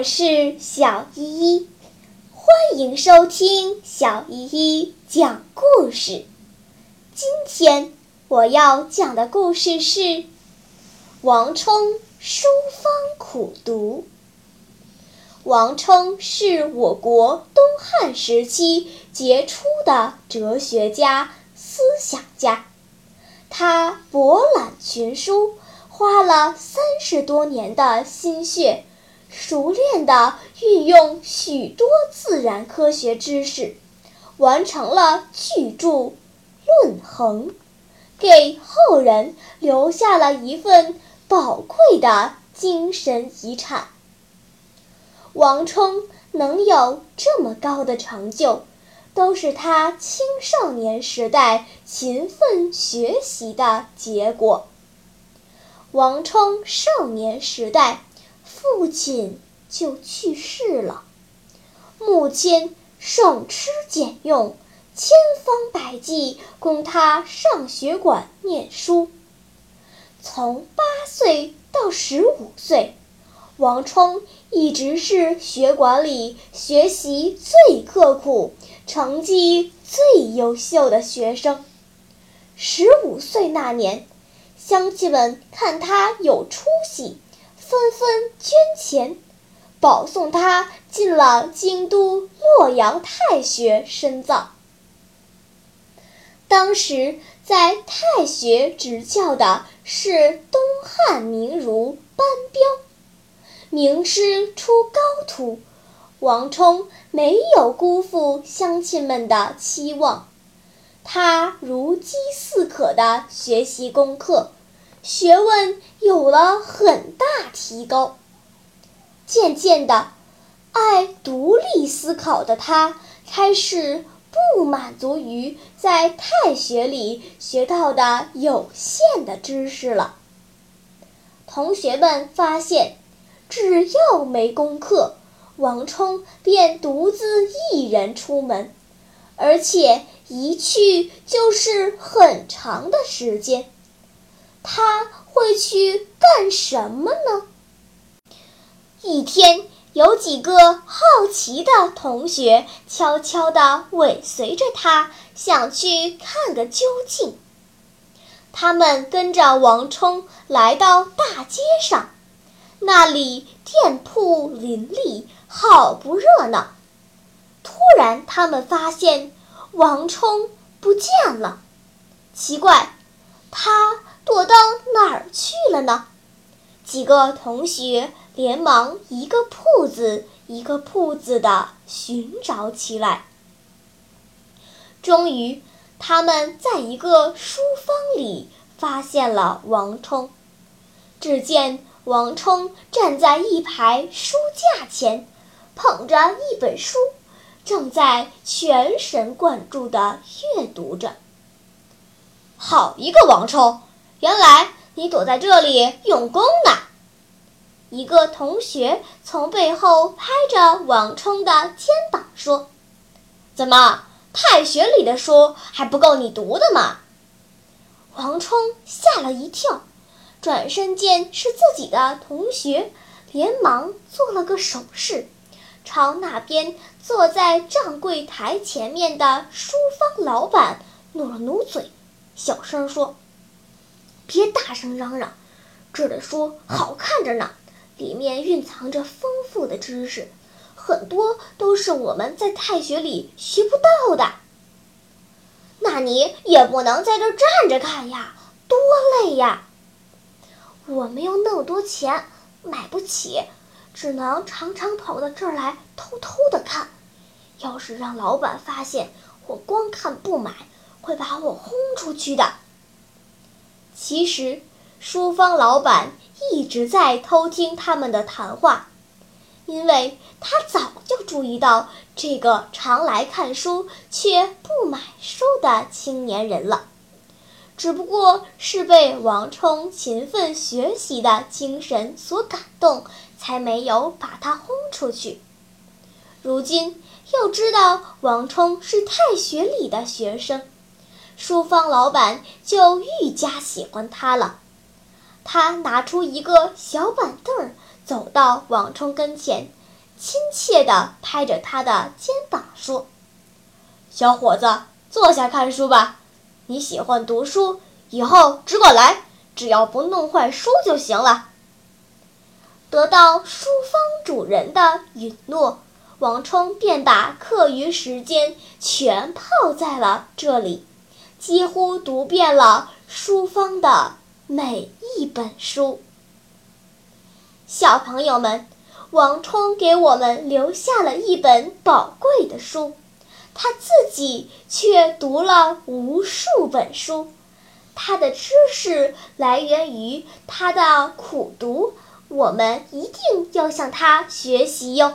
我是小依依，欢迎收听小依依讲故事。今天我要讲的故事是王充书方苦读。王充是我国东汉时期杰出的哲学家、思想家，他博览群书，花了三十多年的心血。熟练地运用许多自然科学知识，完成了巨著《论衡》，给后人留下了一份宝贵的精神遗产。王充能有这么高的成就，都是他青少年时代勤奋学习的结果。王充少年时代。父亲就去世了，母亲省吃俭用，千方百计供他上学馆念书。从八岁到十五岁，王冲一直是学馆里学习最刻苦、成绩最优秀的学生。十五岁那年，乡亲们看他有出息。纷纷捐钱，保送他进了京都洛阳太学深造。当时在太学执教的是东汉名儒班彪，名师出高徒，王充没有辜负乡亲们的期望，他如饥似渴地学习功课。学问有了很大提高，渐渐的，爱独立思考的他开始不满足于在太学里学到的有限的知识了。同学们发现，只要没功课，王充便独自一人出门，而且一去就是很长的时间。他会去干什么呢？一天，有几个好奇的同学悄悄地尾随着他，想去看个究竟。他们跟着王冲来到大街上，那里店铺林立，好不热闹。突然，他们发现王冲不见了，奇怪，他。躲到哪儿去了呢？几个同学连忙一个铺子一个铺子的寻找起来。终于，他们在一个书房里发现了王充。只见王充站在一排书架前，捧着一本书，正在全神贯注地阅读着。好一个王充！原来你躲在这里用功呢！一个同学从背后拍着王冲的肩膀说：“怎么，太学里的书还不够你读的吗？”王冲吓了一跳，转身见是自己的同学，连忙做了个手势，朝那边坐在账柜台前面的书坊老板努了努嘴，小声说。别大声嚷嚷，这的书好看着呢，里面蕴藏着丰富的知识，很多都是我们在太学里学不到的。那你也不能在这站着看呀，多累呀！我没有那么多钱，买不起，只能常常跑到这儿来偷偷的看。要是让老板发现我光看不买，会把我轰出去的。其实，书坊老板一直在偷听他们的谈话，因为他早就注意到这个常来看书却不买书的青年人了。只不过是被王冲勤奋学习的精神所感动，才没有把他轰出去。如今又知道王冲是太学里的学生。书坊老板就愈加喜欢他了。他拿出一个小板凳，走到王充跟前，亲切地拍着他的肩膀说：“小伙子，坐下看书吧。你喜欢读书，以后只管来，只要不弄坏书就行了。”得到书坊主人的允诺，王冲便把课余时间全泡在了这里，几乎读遍了书坊的每一本书。小朋友们，王冲给我们留下了一本宝贵的书，他自己却读了无数本书，他的知识来源于他的苦读。我们一定要向他学习哟。